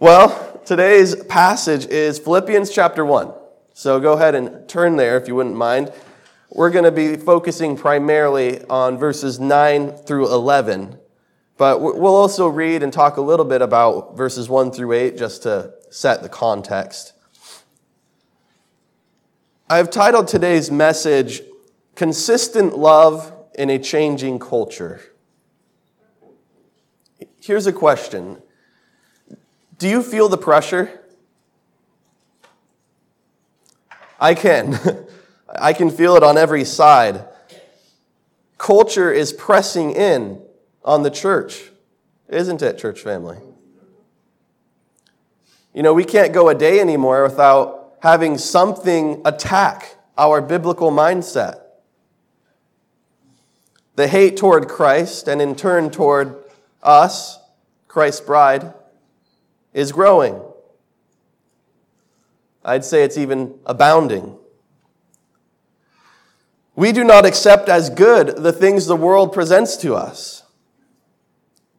Well, today's passage is Philippians chapter 1. So go ahead and turn there if you wouldn't mind. We're going to be focusing primarily on verses 9 through 11, but we'll also read and talk a little bit about verses 1 through 8 just to set the context. I've titled today's message, Consistent Love in a Changing Culture. Here's a question do you feel the pressure? I can. I can feel it on every side. Culture is pressing in on the church, isn't it, church family? You know, we can't go a day anymore without having something attack our biblical mindset. The hate toward Christ and in turn toward us, Christ's bride, is growing. I'd say it's even abounding. We do not accept as good the things the world presents to us.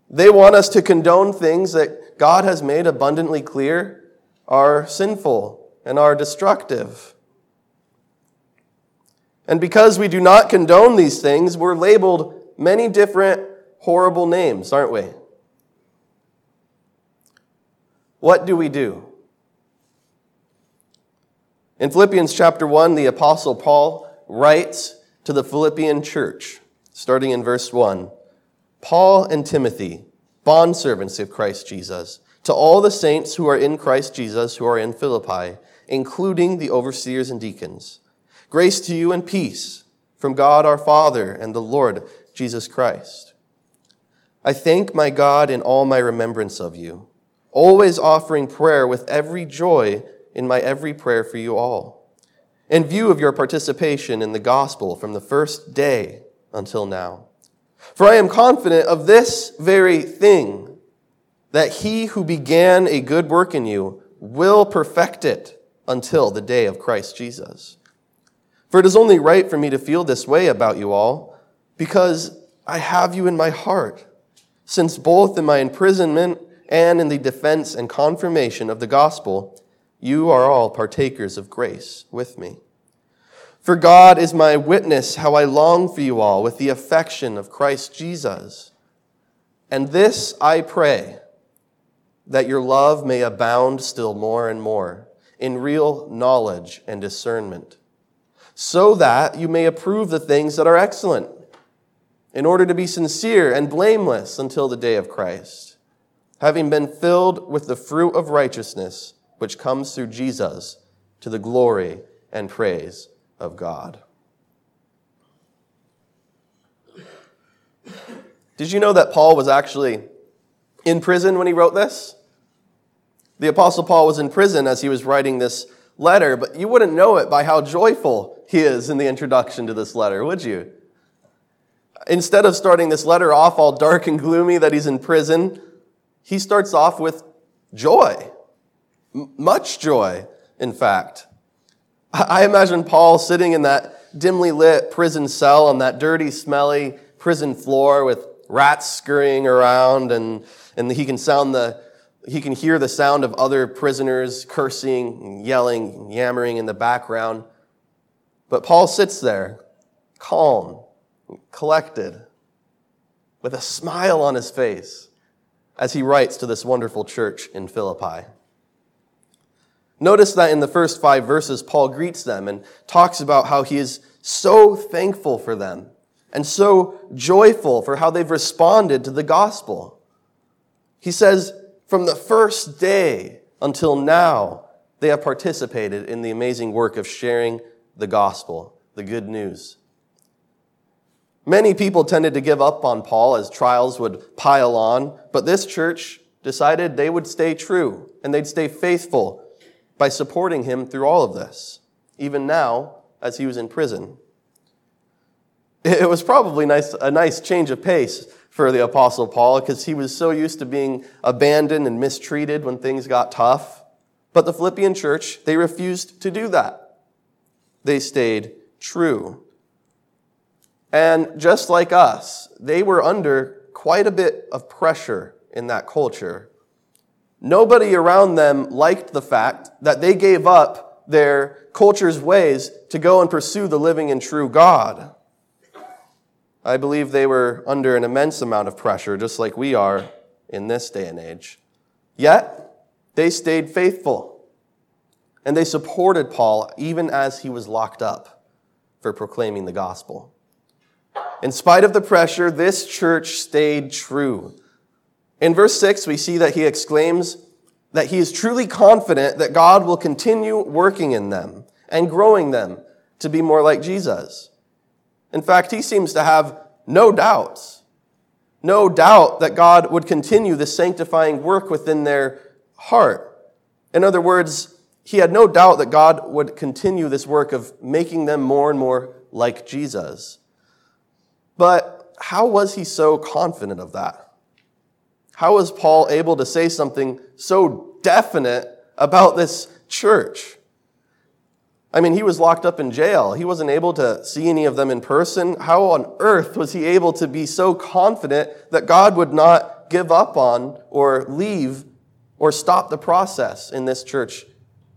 They want us to condone things that God has made abundantly clear are sinful and are destructive. And because we do not condone these things, we're labeled many different horrible names, aren't we? What do we do? In Philippians chapter 1, the Apostle Paul writes to the Philippian church, starting in verse 1 Paul and Timothy, bondservants of Christ Jesus, to all the saints who are in Christ Jesus who are in Philippi, including the overseers and deacons. Grace to you and peace from God our Father and the Lord Jesus Christ. I thank my God in all my remembrance of you always offering prayer with every joy in my every prayer for you all, in view of your participation in the gospel from the first day until now. For I am confident of this very thing, that he who began a good work in you will perfect it until the day of Christ Jesus. For it is only right for me to feel this way about you all, because I have you in my heart, since both in my imprisonment and in the defense and confirmation of the gospel, you are all partakers of grace with me. For God is my witness how I long for you all with the affection of Christ Jesus. And this I pray, that your love may abound still more and more in real knowledge and discernment, so that you may approve the things that are excellent, in order to be sincere and blameless until the day of Christ having been filled with the fruit of righteousness which comes through Jesus to the glory and praise of God. Did you know that Paul was actually in prison when he wrote this? The Apostle Paul was in prison as he was writing this letter, but you wouldn't know it by how joyful he is in the introduction to this letter, would you? Instead of starting this letter off all dark and gloomy that he's in prison, he starts off with joy, much joy, in fact. I imagine Paul sitting in that dimly lit prison cell on that dirty, smelly prison floor with rats scurrying around, and, and he can sound the he can hear the sound of other prisoners cursing, yelling, yammering in the background. But Paul sits there, calm, collected, with a smile on his face as he writes to this wonderful church in Philippi. Notice that in the first five verses, Paul greets them and talks about how he is so thankful for them and so joyful for how they've responded to the gospel. He says, from the first day until now, they have participated in the amazing work of sharing the gospel, the good news. Many people tended to give up on Paul as trials would pile on, but this church decided they would stay true and they'd stay faithful by supporting him through all of this, even now as he was in prison. It was probably nice, a nice change of pace for the Apostle Paul because he was so used to being abandoned and mistreated when things got tough. But the Philippian church, they refused to do that. They stayed true. And just like us, they were under quite a bit of pressure in that culture. Nobody around them liked the fact that they gave up their culture's ways to go and pursue the living and true God. I believe they were under an immense amount of pressure, just like we are in this day and age. Yet, they stayed faithful. And they supported Paul even as he was locked up for proclaiming the gospel. In spite of the pressure, this church stayed true. In verse 6, we see that he exclaims that he is truly confident that God will continue working in them and growing them to be more like Jesus. In fact, he seems to have no doubts, no doubt that God would continue the sanctifying work within their heart. In other words, he had no doubt that God would continue this work of making them more and more like Jesus. But how was he so confident of that? How was Paul able to say something so definite about this church? I mean, he was locked up in jail. He wasn't able to see any of them in person. How on earth was he able to be so confident that God would not give up on or leave or stop the process in this church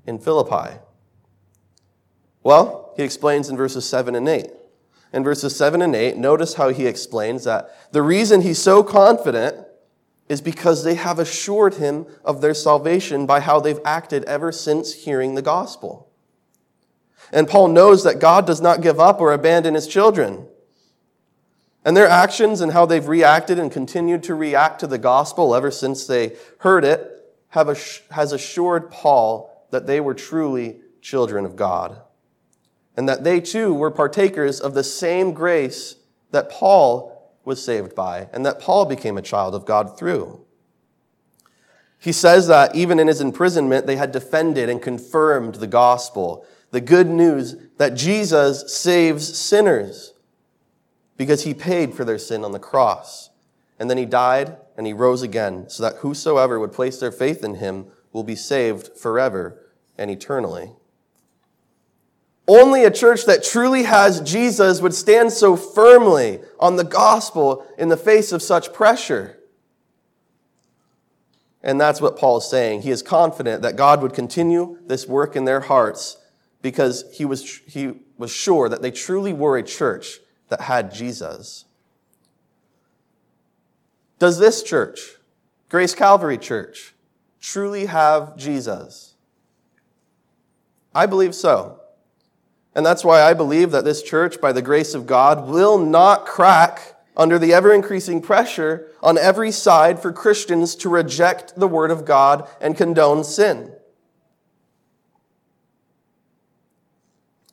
in Philippi? Well, he explains in verses 7 and 8 in verses 7 and 8, notice how he explains that the reason he's so confident is because they have assured him of their salvation by how they've acted ever since hearing the gospel. And Paul knows that God does not give up or abandon his children. And their actions and how they've reacted and continued to react to the gospel ever since they heard it have, has assured Paul that they were truly children of God and that they too were partakers of the same grace that Paul was saved by and that Paul became a child of God through. He says that even in his imprisonment, they had defended and confirmed the gospel, the good news that Jesus saves sinners because he paid for their sin on the cross. And then he died and he rose again so that whosoever would place their faith in him will be saved forever and eternally. Only a church that truly has Jesus would stand so firmly on the gospel in the face of such pressure. And that's what Paul is saying. He is confident that God would continue this work in their hearts because he was, he was sure that they truly were a church that had Jesus. Does this church, Grace Calvary Church, truly have Jesus? I believe so. And that's why I believe that this church, by the grace of God, will not crack under the ever increasing pressure on every side for Christians to reject the Word of God and condone sin.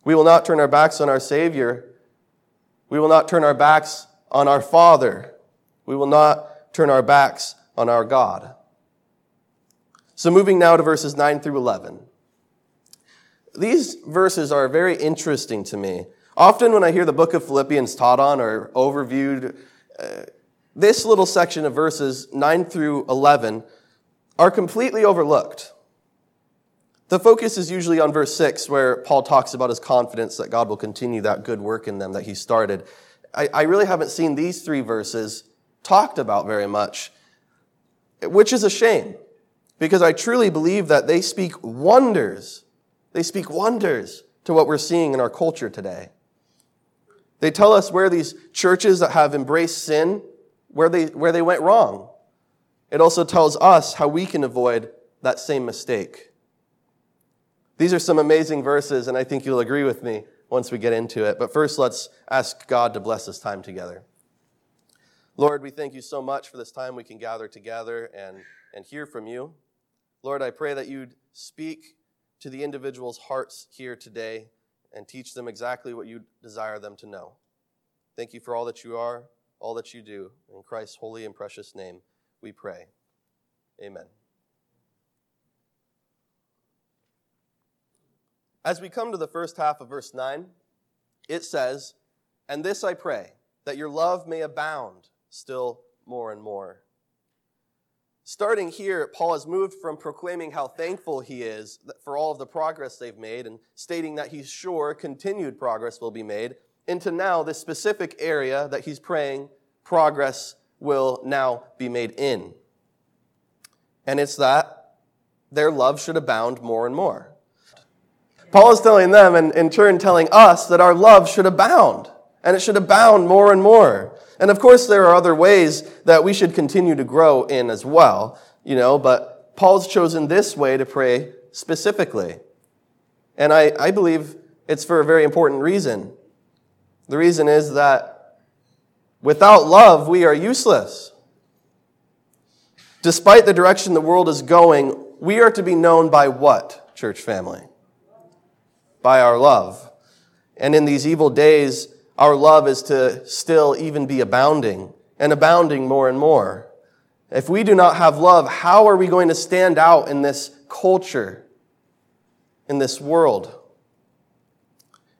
We will not turn our backs on our Savior. We will not turn our backs on our Father. We will not turn our backs on our God. So, moving now to verses 9 through 11. These verses are very interesting to me. Often when I hear the book of Philippians taught on or overviewed, uh, this little section of verses 9 through 11 are completely overlooked. The focus is usually on verse 6, where Paul talks about his confidence that God will continue that good work in them that he started. I, I really haven't seen these three verses talked about very much, which is a shame, because I truly believe that they speak wonders they speak wonders to what we're seeing in our culture today. They tell us where these churches that have embraced sin, where they, where they went wrong. It also tells us how we can avoid that same mistake. These are some amazing verses, and I think you'll agree with me once we get into it. But first, let's ask God to bless this time together. Lord, we thank you so much for this time we can gather together and, and hear from you. Lord, I pray that you'd speak to the individual's hearts here today and teach them exactly what you desire them to know. Thank you for all that you are, all that you do. In Christ's holy and precious name, we pray. Amen. As we come to the first half of verse 9, it says, And this I pray, that your love may abound still more and more Starting here, Paul has moved from proclaiming how thankful he is for all of the progress they've made and stating that he's sure continued progress will be made into now this specific area that he's praying progress will now be made in. And it's that their love should abound more and more. Paul is telling them, and in turn telling us, that our love should abound, and it should abound more and more. And of course, there are other ways that we should continue to grow in as well, you know, but Paul's chosen this way to pray specifically. And I, I believe it's for a very important reason. The reason is that without love, we are useless. Despite the direction the world is going, we are to be known by what, church family? By our love. And in these evil days, our love is to still even be abounding and abounding more and more. If we do not have love, how are we going to stand out in this culture, in this world?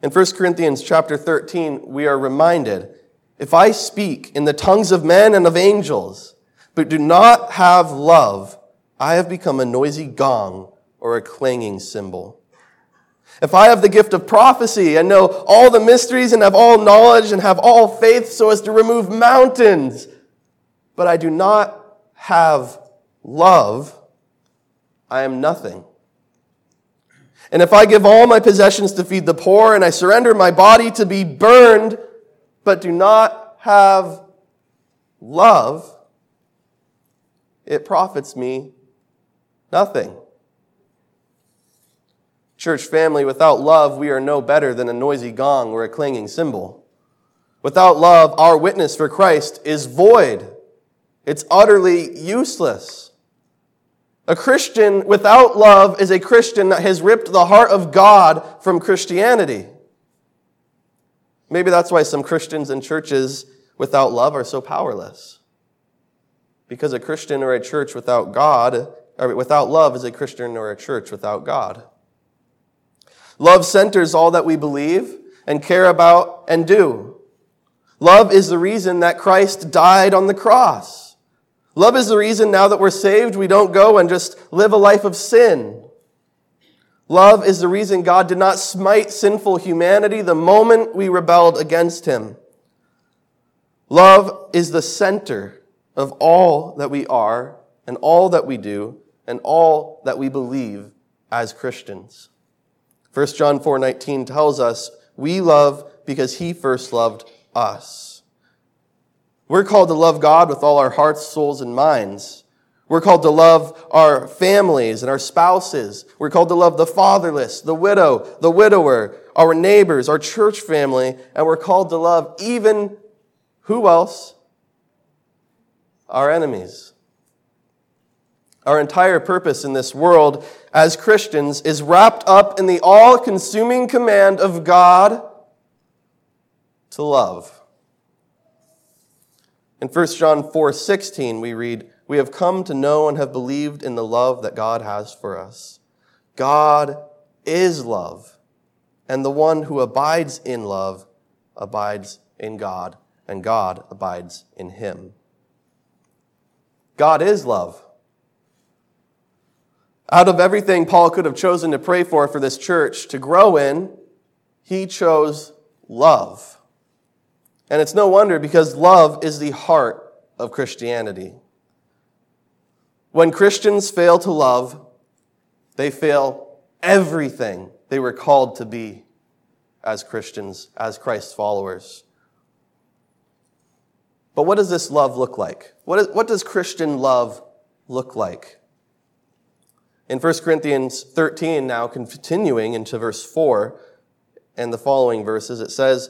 In 1 Corinthians chapter 13, we are reminded, if I speak in the tongues of men and of angels, but do not have love, I have become a noisy gong or a clanging cymbal. If I have the gift of prophecy and know all the mysteries and have all knowledge and have all faith so as to remove mountains, but I do not have love, I am nothing. And if I give all my possessions to feed the poor and I surrender my body to be burned, but do not have love, it profits me nothing. Church family, without love, we are no better than a noisy gong or a clanging cymbal. Without love, our witness for Christ is void. It's utterly useless. A Christian without love is a Christian that has ripped the heart of God from Christianity. Maybe that's why some Christians and churches without love are so powerless. Because a Christian or a church without God, or without love, is a Christian or a church without God. Love centers all that we believe and care about and do. Love is the reason that Christ died on the cross. Love is the reason now that we're saved, we don't go and just live a life of sin. Love is the reason God did not smite sinful humanity the moment we rebelled against Him. Love is the center of all that we are and all that we do and all that we believe as Christians. 1 John 4:19 tells us we love because he first loved us. We're called to love God with all our hearts, souls, and minds. We're called to love our families and our spouses. We're called to love the fatherless, the widow, the widower, our neighbors, our church family, and we're called to love even who else? Our enemies. Our entire purpose in this world as Christians is wrapped up in the all consuming command of God to love. In 1 John 4 16, we read, We have come to know and have believed in the love that God has for us. God is love, and the one who abides in love abides in God, and God abides in him. God is love. Out of everything Paul could have chosen to pray for for this church to grow in, he chose love. And it's no wonder because love is the heart of Christianity. When Christians fail to love, they fail everything they were called to be as Christians, as Christ's followers. But what does this love look like? What, is, what does Christian love look like? In 1 Corinthians 13, now continuing into verse 4 and the following verses, it says,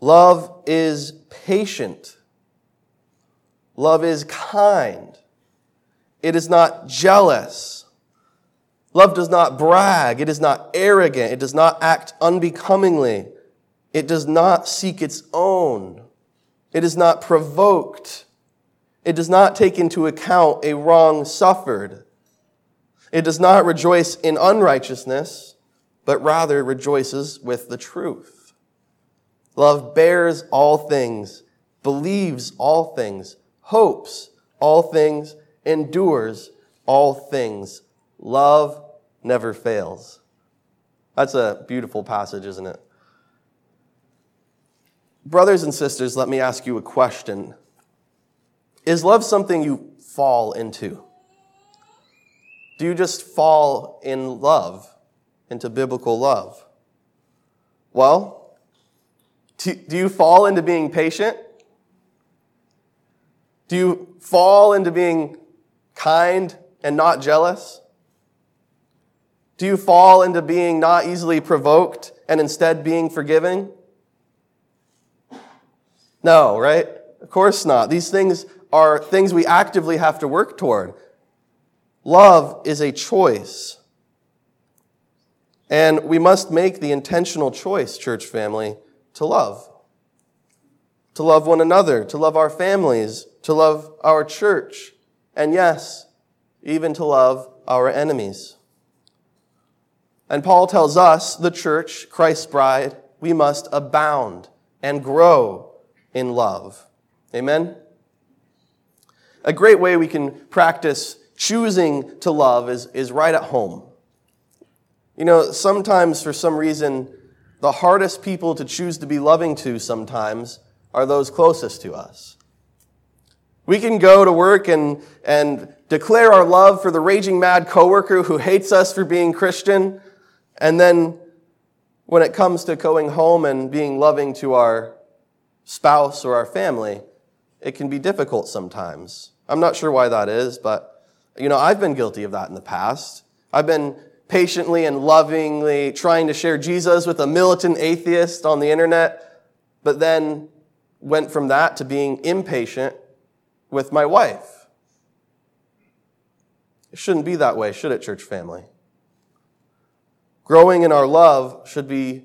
Love is patient. Love is kind. It is not jealous. Love does not brag. It is not arrogant. It does not act unbecomingly. It does not seek its own. It is not provoked. It does not take into account a wrong suffered. It does not rejoice in unrighteousness, but rather rejoices with the truth. Love bears all things, believes all things, hopes all things, endures all things. Love never fails. That's a beautiful passage, isn't it? Brothers and sisters, let me ask you a question. Is love something you fall into? Do you just fall in love, into biblical love? Well, do you fall into being patient? Do you fall into being kind and not jealous? Do you fall into being not easily provoked and instead being forgiving? No, right? Of course not. These things are things we actively have to work toward. Love is a choice. And we must make the intentional choice, church family, to love. To love one another, to love our families, to love our church, and yes, even to love our enemies. And Paul tells us, the church, Christ's bride, we must abound and grow in love. Amen? A great way we can practice choosing to love is, is right at home. You know, sometimes for some reason, the hardest people to choose to be loving to sometimes are those closest to us. We can go to work and, and declare our love for the raging mad coworker who hates us for being Christian, and then when it comes to going home and being loving to our spouse or our family, it can be difficult sometimes. I'm not sure why that is, but you know, I've been guilty of that in the past. I've been patiently and lovingly trying to share Jesus with a militant atheist on the internet, but then went from that to being impatient with my wife. It shouldn't be that way, should it, church family? Growing in our love should be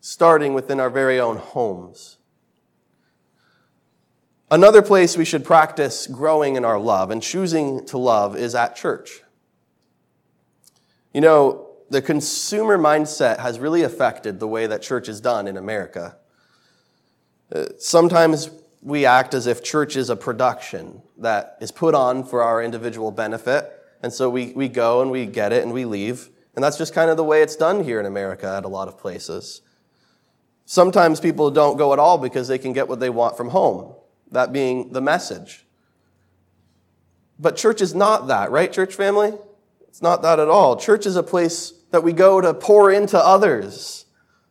starting within our very own homes. Another place we should practice growing in our love and choosing to love is at church. You know, the consumer mindset has really affected the way that church is done in America. Uh, sometimes we act as if church is a production that is put on for our individual benefit. And so we, we go and we get it and we leave. And that's just kind of the way it's done here in America at a lot of places. Sometimes people don't go at all because they can get what they want from home that being the message. But church is not that, right, church family? It's not that at all. Church is a place that we go to pour into others,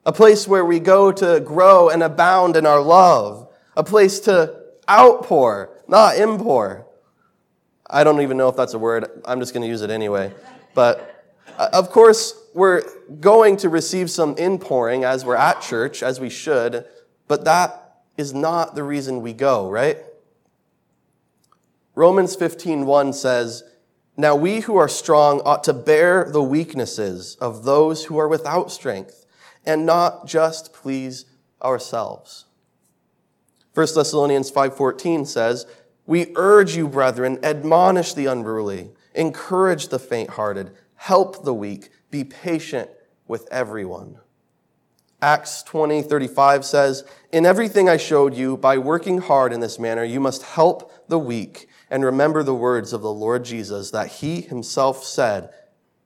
a place where we go to grow and abound in our love, a place to outpour, not impor. I don't even know if that's a word. I'm just going to use it anyway. But uh, of course, we're going to receive some inpouring as we're at church, as we should, but that is not the reason we go, right? Romans 15:1 says, "Now we who are strong ought to bear the weaknesses of those who are without strength and not just please ourselves." 1 Thessalonians 5:14 says, "We urge you, brethren, admonish the unruly, encourage the faint-hearted, help the weak, be patient with everyone." Acts 20, 35 says, In everything I showed you, by working hard in this manner, you must help the weak and remember the words of the Lord Jesus that he himself said,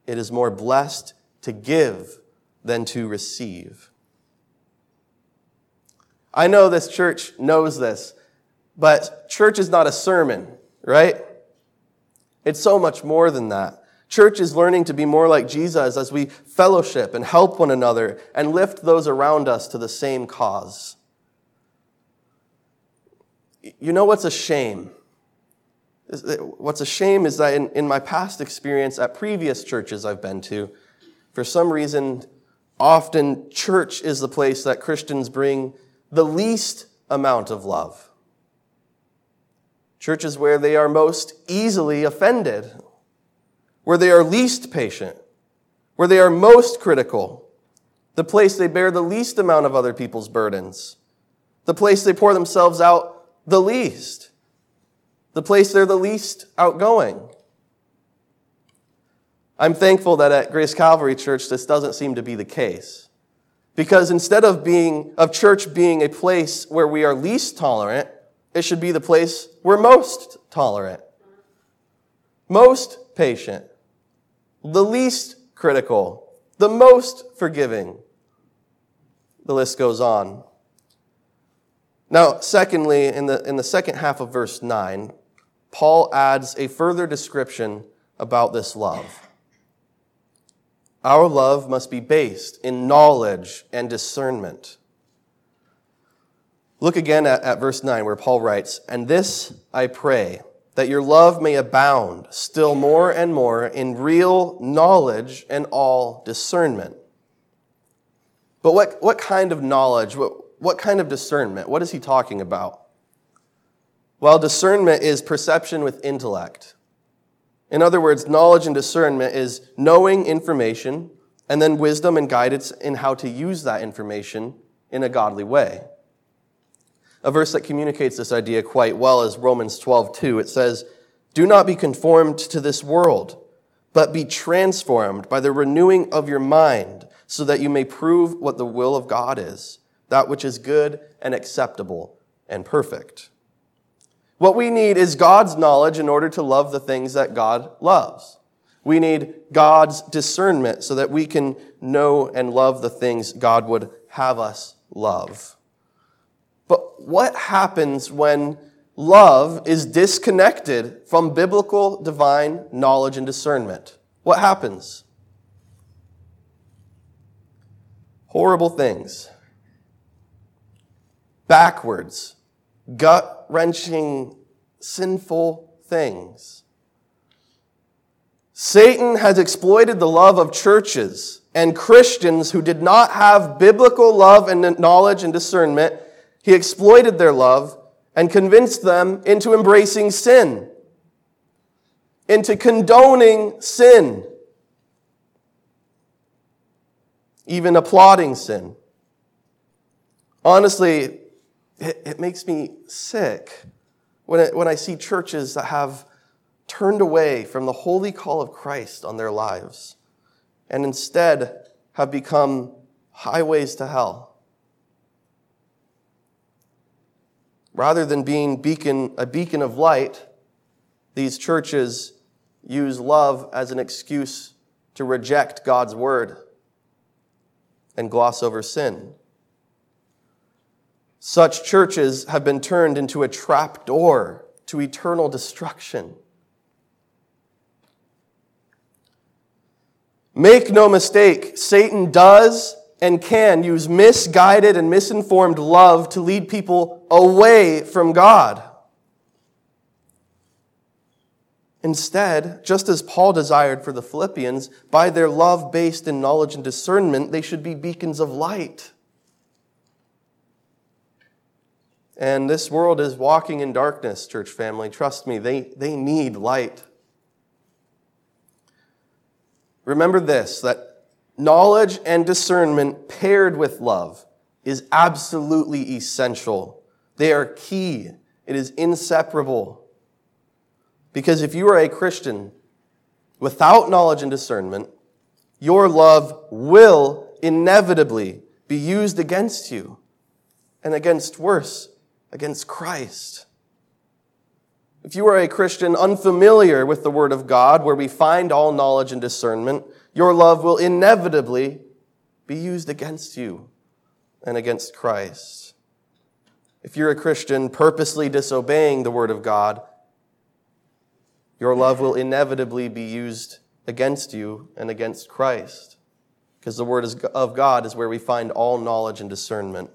It is more blessed to give than to receive. I know this church knows this, but church is not a sermon, right? It's so much more than that. Church is learning to be more like Jesus as we fellowship and help one another and lift those around us to the same cause. You know what's a shame? What's a shame is that in, in my past experience at previous churches I've been to, for some reason, often church is the place that Christians bring the least amount of love. Churches where they are most easily offended where they are least patient, where they are most critical, the place they bear the least amount of other people's burdens, the place they pour themselves out the least, the place they're the least outgoing. I'm thankful that at Grace Calvary Church this doesn't seem to be the case. Because instead of being of church being a place where we are least tolerant, it should be the place we're most tolerant, most patient, the least critical, the most forgiving. The list goes on. Now, secondly, in the, in the second half of verse 9, Paul adds a further description about this love. Our love must be based in knowledge and discernment. Look again at, at verse 9 where Paul writes, And this I pray, that your love may abound still more and more in real knowledge and all discernment. But what, what kind of knowledge, what, what kind of discernment? What is he talking about? Well, discernment is perception with intellect. In other words, knowledge and discernment is knowing information and then wisdom and guidance in how to use that information in a godly way. A verse that communicates this idea quite well is Romans 12, 2. It says, Do not be conformed to this world, but be transformed by the renewing of your mind, so that you may prove what the will of God is, that which is good and acceptable and perfect. What we need is God's knowledge in order to love the things that God loves. We need God's discernment so that we can know and love the things God would have us love. But what happens when love is disconnected from biblical divine knowledge and discernment? What happens? Horrible things. Backwards, gut wrenching, sinful things. Satan has exploited the love of churches and Christians who did not have biblical love and knowledge and discernment he exploited their love and convinced them into embracing sin, into condoning sin, even applauding sin. Honestly, it, it makes me sick when, it, when I see churches that have turned away from the holy call of Christ on their lives and instead have become highways to hell. Rather than being beacon, a beacon of light, these churches use love as an excuse to reject God's word and gloss over sin. Such churches have been turned into a trap door to eternal destruction. Make no mistake, Satan does and can use misguided and misinformed love to lead people away from God. Instead, just as Paul desired for the Philippians, by their love based in knowledge and discernment, they should be beacons of light. And this world is walking in darkness, church family. Trust me, they, they need light. Remember this that Knowledge and discernment paired with love is absolutely essential. They are key. It is inseparable. Because if you are a Christian without knowledge and discernment, your love will inevitably be used against you and against worse, against Christ. If you are a Christian unfamiliar with the Word of God, where we find all knowledge and discernment, your love will inevitably be used against you and against Christ. If you're a Christian purposely disobeying the Word of God, your love will inevitably be used against you and against Christ. Because the Word of God is where we find all knowledge and discernment.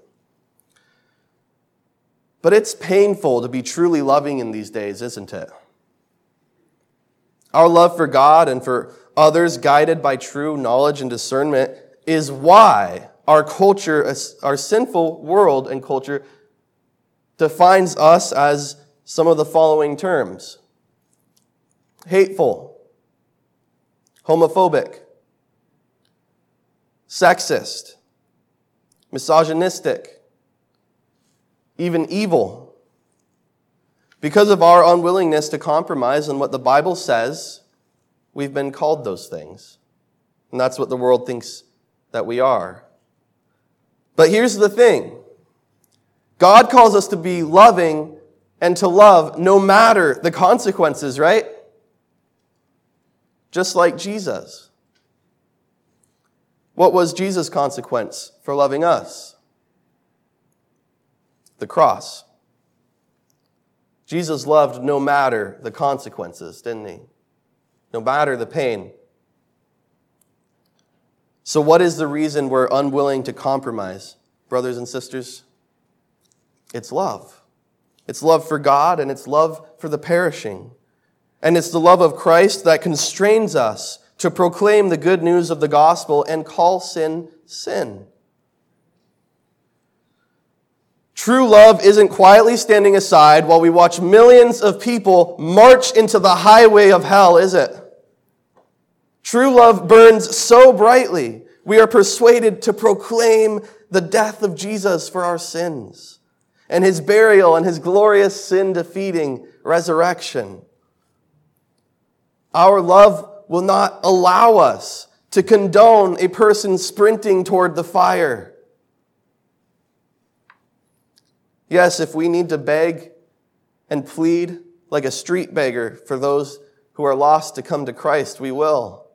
But it's painful to be truly loving in these days, isn't it? Our love for God and for others guided by true knowledge and discernment is why our culture, our sinful world and culture defines us as some of the following terms hateful, homophobic, sexist, misogynistic, even evil. Because of our unwillingness to compromise on what the Bible says We've been called those things. And that's what the world thinks that we are. But here's the thing God calls us to be loving and to love no matter the consequences, right? Just like Jesus. What was Jesus' consequence for loving us? The cross. Jesus loved no matter the consequences, didn't he? no matter the pain. So, what is the reason we're unwilling to compromise, brothers and sisters? It's love. It's love for God and it's love for the perishing. And it's the love of Christ that constrains us to proclaim the good news of the gospel and call sin sin. True love isn't quietly standing aside while we watch millions of people march into the highway of hell, is it? True love burns so brightly, we are persuaded to proclaim the death of Jesus for our sins and his burial and his glorious sin defeating resurrection. Our love will not allow us to condone a person sprinting toward the fire. Yes, if we need to beg and plead like a street beggar for those who are lost to come to Christ, we will.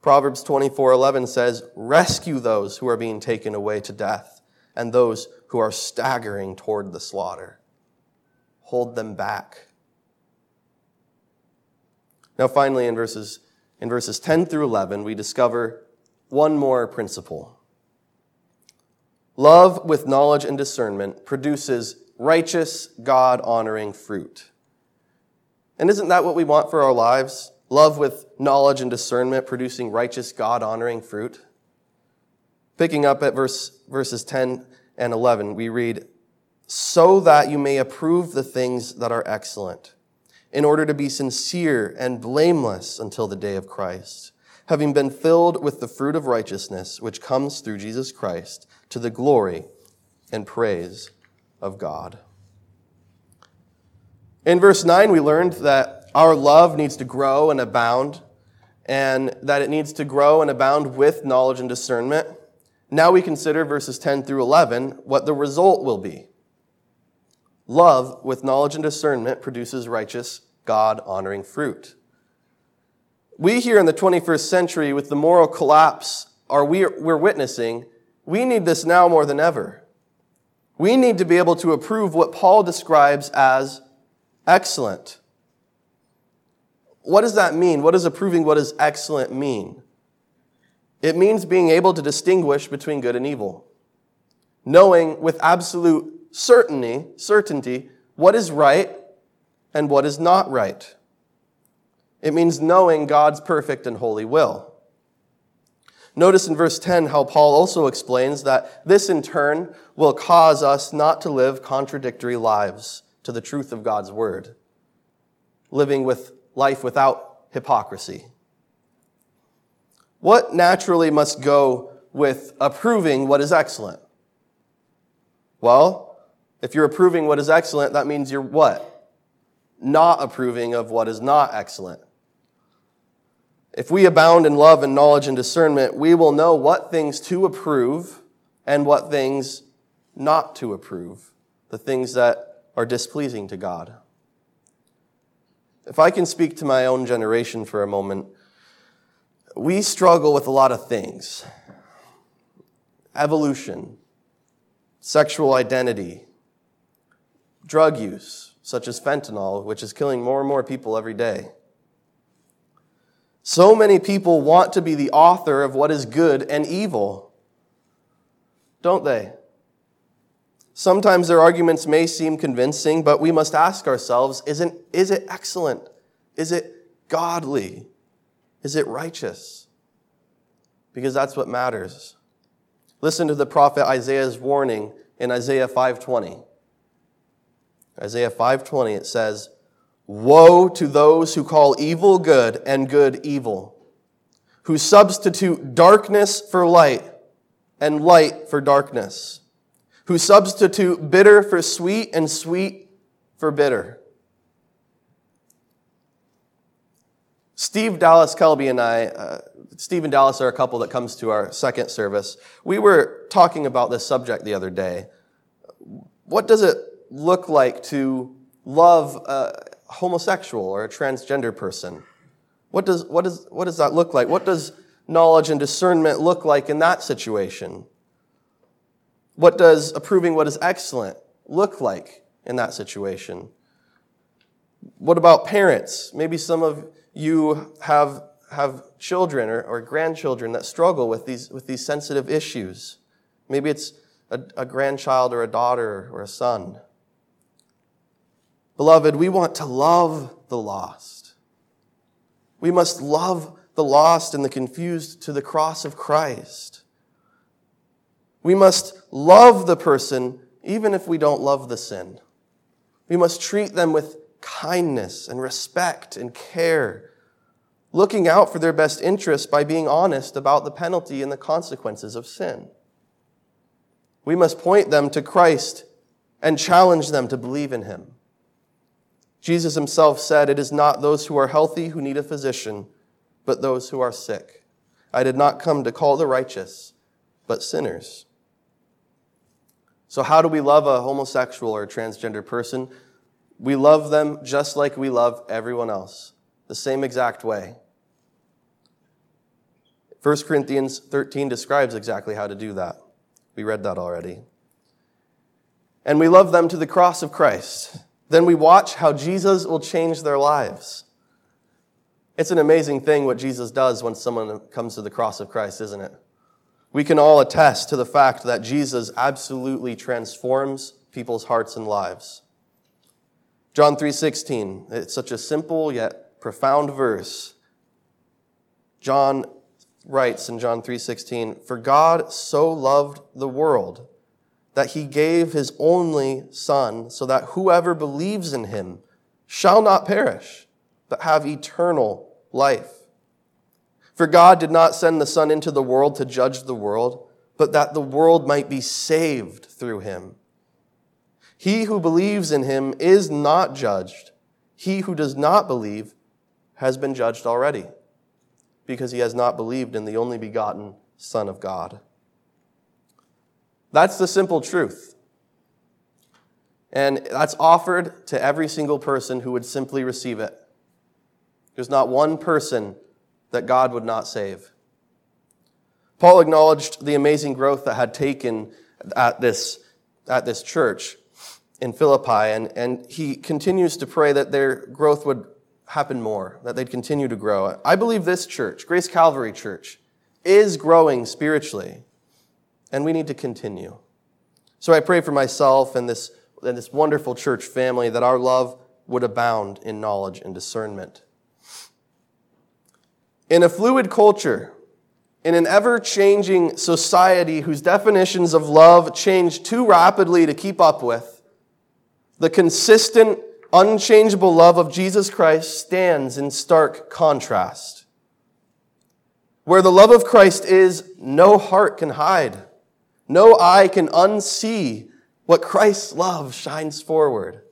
Proverbs 24:11 says, "Rescue those who are being taken away to death and those who are staggering toward the slaughter. Hold them back." Now finally in verses in verses 10 through 11 we discover one more principle. Love with knowledge and discernment produces righteous, God-honoring fruit. And isn't that what we want for our lives? Love with knowledge and discernment, producing righteous, God honoring fruit. Picking up at verse, verses 10 and 11, we read, So that you may approve the things that are excellent, in order to be sincere and blameless until the day of Christ, having been filled with the fruit of righteousness which comes through Jesus Christ to the glory and praise of God. In verse 9, we learned that our love needs to grow and abound, and that it needs to grow and abound with knowledge and discernment. Now we consider verses 10 through 11 what the result will be. Love with knowledge and discernment produces righteous, God honoring fruit. We here in the 21st century, with the moral collapse are we, we're witnessing, we need this now more than ever. We need to be able to approve what Paul describes as excellent. What does that mean? What does approving what is excellent mean? It means being able to distinguish between good and evil. Knowing with absolute certainty, certainty, what is right and what is not right. It means knowing God's perfect and holy will. Notice in verse 10 how Paul also explains that this in turn will cause us not to live contradictory lives to the truth of God's word, living with life without hypocrisy. What naturally must go with approving what is excellent? Well, if you're approving what is excellent, that means you're what? Not approving of what is not excellent. If we abound in love and knowledge and discernment, we will know what things to approve and what things not to approve, the things that are displeasing to God. If I can speak to my own generation for a moment, we struggle with a lot of things evolution, sexual identity, drug use, such as fentanyl, which is killing more and more people every day. So many people want to be the author of what is good and evil, don't they? Sometimes their arguments may seem convincing, but we must ask ourselves isn't, is it excellent? Is it godly? Is it righteous? Because that's what matters. Listen to the prophet Isaiah's warning in Isaiah 5:20. Isaiah 5:20 it says, "Woe to those who call evil good and good evil, who substitute darkness for light and light for darkness." who substitute bitter for sweet and sweet for bitter. Steve Dallas Kelby and I, uh, Steve and Dallas are a couple that comes to our second service. We were talking about this subject the other day. What does it look like to love a homosexual or a transgender person? What does, what, does, what does that look like? What does knowledge and discernment look like in that situation? What does approving what is excellent look like in that situation? What about parents? Maybe some of you have, have children or, or grandchildren that struggle with these, with these sensitive issues. Maybe it's a, a grandchild or a daughter or a son. Beloved, we want to love the lost. We must love the lost and the confused to the cross of Christ. We must love the person even if we don't love the sin. We must treat them with kindness and respect and care, looking out for their best interests by being honest about the penalty and the consequences of sin. We must point them to Christ and challenge them to believe in him. Jesus himself said, It is not those who are healthy who need a physician, but those who are sick. I did not come to call the righteous, but sinners. So, how do we love a homosexual or a transgender person? We love them just like we love everyone else, the same exact way. 1 Corinthians 13 describes exactly how to do that. We read that already. And we love them to the cross of Christ. Then we watch how Jesus will change their lives. It's an amazing thing what Jesus does when someone comes to the cross of Christ, isn't it? We can all attest to the fact that Jesus absolutely transforms people's hearts and lives. John 3:16, it's such a simple yet profound verse. John writes in John 3:16, "For God so loved the world that he gave his only son so that whoever believes in him shall not perish but have eternal life." For God did not send the son into the world to judge the world, but that the world might be saved through him. He who believes in him is not judged. He who does not believe has been judged already, because he has not believed in the only begotten Son of God. That's the simple truth. And that's offered to every single person who would simply receive it. There's not one person that God would not save. Paul acknowledged the amazing growth that had taken at this, at this church in Philippi, and, and he continues to pray that their growth would happen more, that they'd continue to grow. I believe this church, Grace Calvary Church, is growing spiritually, and we need to continue. So I pray for myself and this, and this wonderful church family that our love would abound in knowledge and discernment. In a fluid culture, in an ever changing society whose definitions of love change too rapidly to keep up with, the consistent, unchangeable love of Jesus Christ stands in stark contrast. Where the love of Christ is, no heart can hide. No eye can unsee what Christ's love shines forward.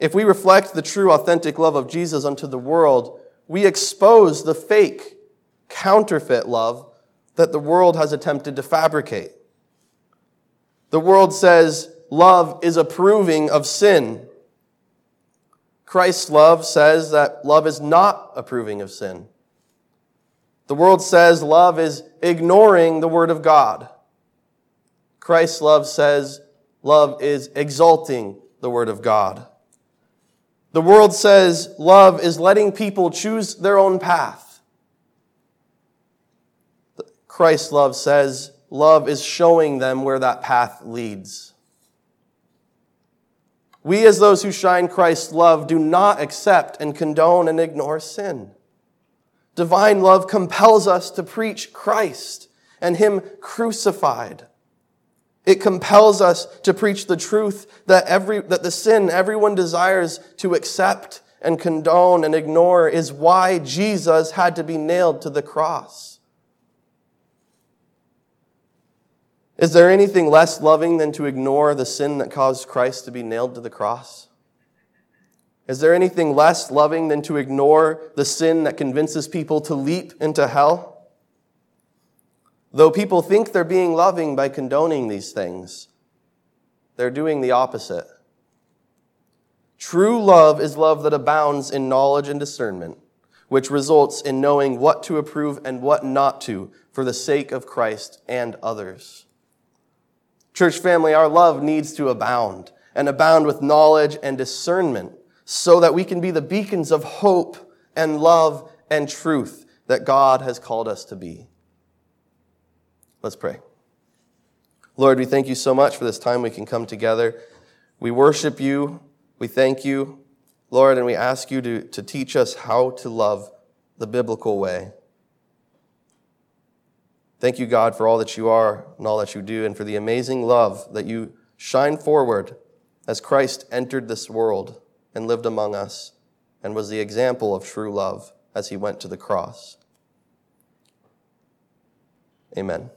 If we reflect the true, authentic love of Jesus unto the world, we expose the fake, counterfeit love that the world has attempted to fabricate. The world says, love is approving of sin. Christ's love says that love is not approving of sin. The world says love is ignoring the Word of God. Christ's love says love is exalting the Word of God. The world says love is letting people choose their own path. Christ's love says love is showing them where that path leads. We, as those who shine Christ's love, do not accept and condone and ignore sin. Divine love compels us to preach Christ and Him crucified. It compels us to preach the truth that, every, that the sin everyone desires to accept and condone and ignore is why Jesus had to be nailed to the cross. Is there anything less loving than to ignore the sin that caused Christ to be nailed to the cross? Is there anything less loving than to ignore the sin that convinces people to leap into hell? Though people think they're being loving by condoning these things, they're doing the opposite. True love is love that abounds in knowledge and discernment, which results in knowing what to approve and what not to for the sake of Christ and others. Church family, our love needs to abound and abound with knowledge and discernment so that we can be the beacons of hope and love and truth that God has called us to be. Let's pray. Lord, we thank you so much for this time we can come together. We worship you. We thank you, Lord, and we ask you to, to teach us how to love the biblical way. Thank you, God, for all that you are and all that you do, and for the amazing love that you shine forward as Christ entered this world and lived among us and was the example of true love as he went to the cross. Amen.